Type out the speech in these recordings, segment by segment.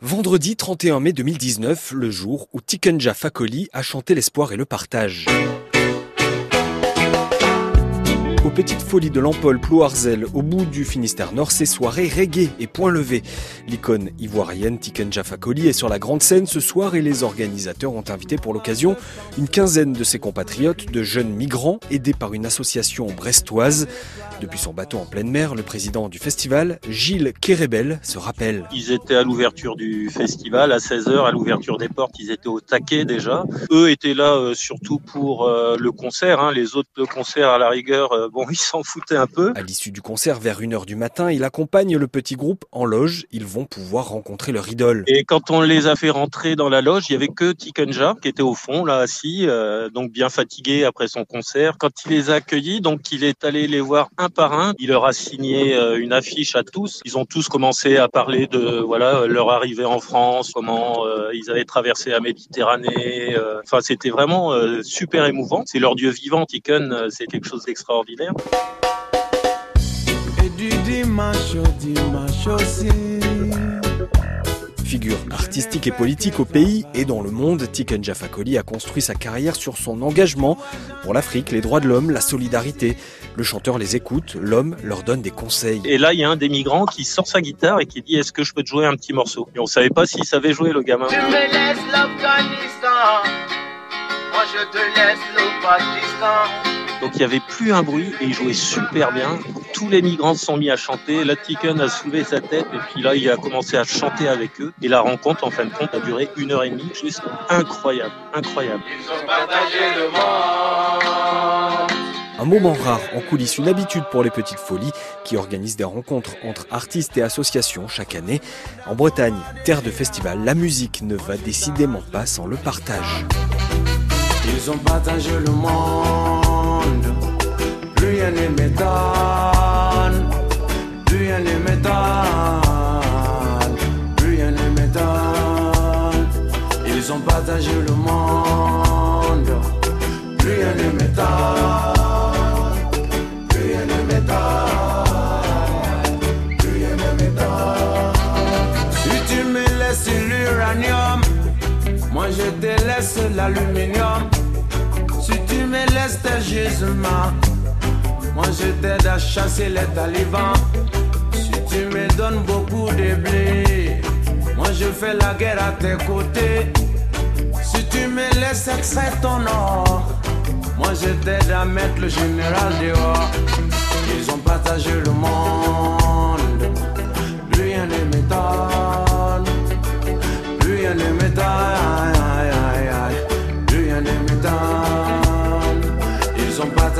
Vendredi 31 mai 2019, le jour où Tikenja Fakoli a chanté l'espoir et le partage aux petites folies de l'Empole Plouarzel, au bout du Finistère Nord, ces soirées reggae et point levé. L'icône ivoirienne Tiken Jafakoli est sur la grande scène ce soir et les organisateurs ont invité pour l'occasion une quinzaine de ses compatriotes, de jeunes migrants aidés par une association brestoise. Depuis son bateau en pleine mer, le président du festival, Gilles Kérebel, se rappelle. Ils étaient à l'ouverture du festival, à 16h, à l'ouverture des portes, ils étaient au taquet déjà. Eux étaient là euh, surtout pour euh, le concert, hein. les autres le concert à la rigueur, euh, bon, ils s'en foutaient un peu. À l'issue du concert, vers 1h du matin, il accompagne le petit groupe en loge. Ils vont pouvoir rencontrer leur idole. Et quand on les a fait rentrer dans la loge, il y avait que Tikenja qui était au fond, là, assis, donc bien fatigué après son concert. Quand il les a accueillis, donc il est allé les voir un par un. Il leur a signé euh, une affiche à tous. Ils ont tous commencé à parler de voilà leur arrivée en France, comment euh, ils avaient traversé la Méditerranée. Euh. Enfin, c'était vraiment super émouvant. C'est leur dieu vivant, Tiken. C'est quelque chose d'extraordinaire. Et du dimanche au dimanche aussi. Figure artistique et politique au pays et dans le monde, Tiken Jafakoli a construit sa carrière sur son engagement pour l'Afrique, les droits de l'homme, la solidarité. Le chanteur les écoute, l'homme leur donne des conseils. Et là, il y a un des migrants qui sort sa guitare et qui dit Est-ce que je peux te jouer un petit morceau? Et on savait pas s'il savait jouer, le gamin. Tu me laisses l'Afghanistan, moi je te laisse le Pakistan. Donc il n'y avait plus un bruit et il jouait super bien. Tous les migrants se sont mis à chanter. La Tiken a soulevé sa tête et puis là il a commencé à chanter avec eux. Et la rencontre en fin de compte a duré une heure et demie, juste incroyable, incroyable. Ils ont partagé le monde. Un moment rare en coulisses, une habitude pour les petites folies qui organisent des rencontres entre artistes et associations chaque année. En Bretagne, terre de festival, la musique ne va décidément pas sans le partage. Ils ont partagé le monde. Rien ne m'étonne, rien ne m'étonne, rien ne m'étonne. Ils ont partagé le monde, rien ne m'étonne, moi je te laisse l'aluminium. Si tu me laisses tes gisements, moi je t'aide à chasser les talibans. Si tu me donnes beaucoup de blé, moi je fais la guerre à tes côtés. Si tu me laisses extraire ton or, moi je t'aide à mettre le général dehors. Ils ont partagé le monde, rien ne m'étonne, rien ne m'étonne,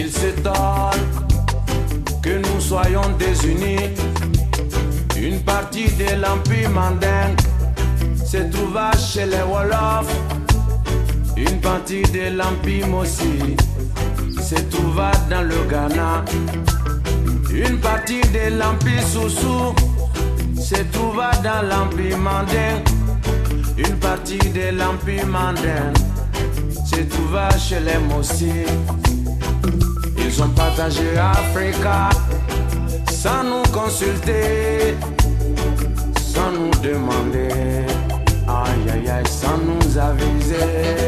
Ils s'étonnent que nous soyons désunis. Une partie de l'Empire mandingue se trouva chez les Wolofs. Une partie de l'Empire Mossi se trouva dans le Ghana. Une partie de l'Empire Soussou se trouva dans l'Empire Mandin. Une partie de l'Empire Mandin se trouva chez les Mossi. Ils ont partagé Africa sans nous consulter, sans nous demander, aïe aïe aïe, sans nous aviser.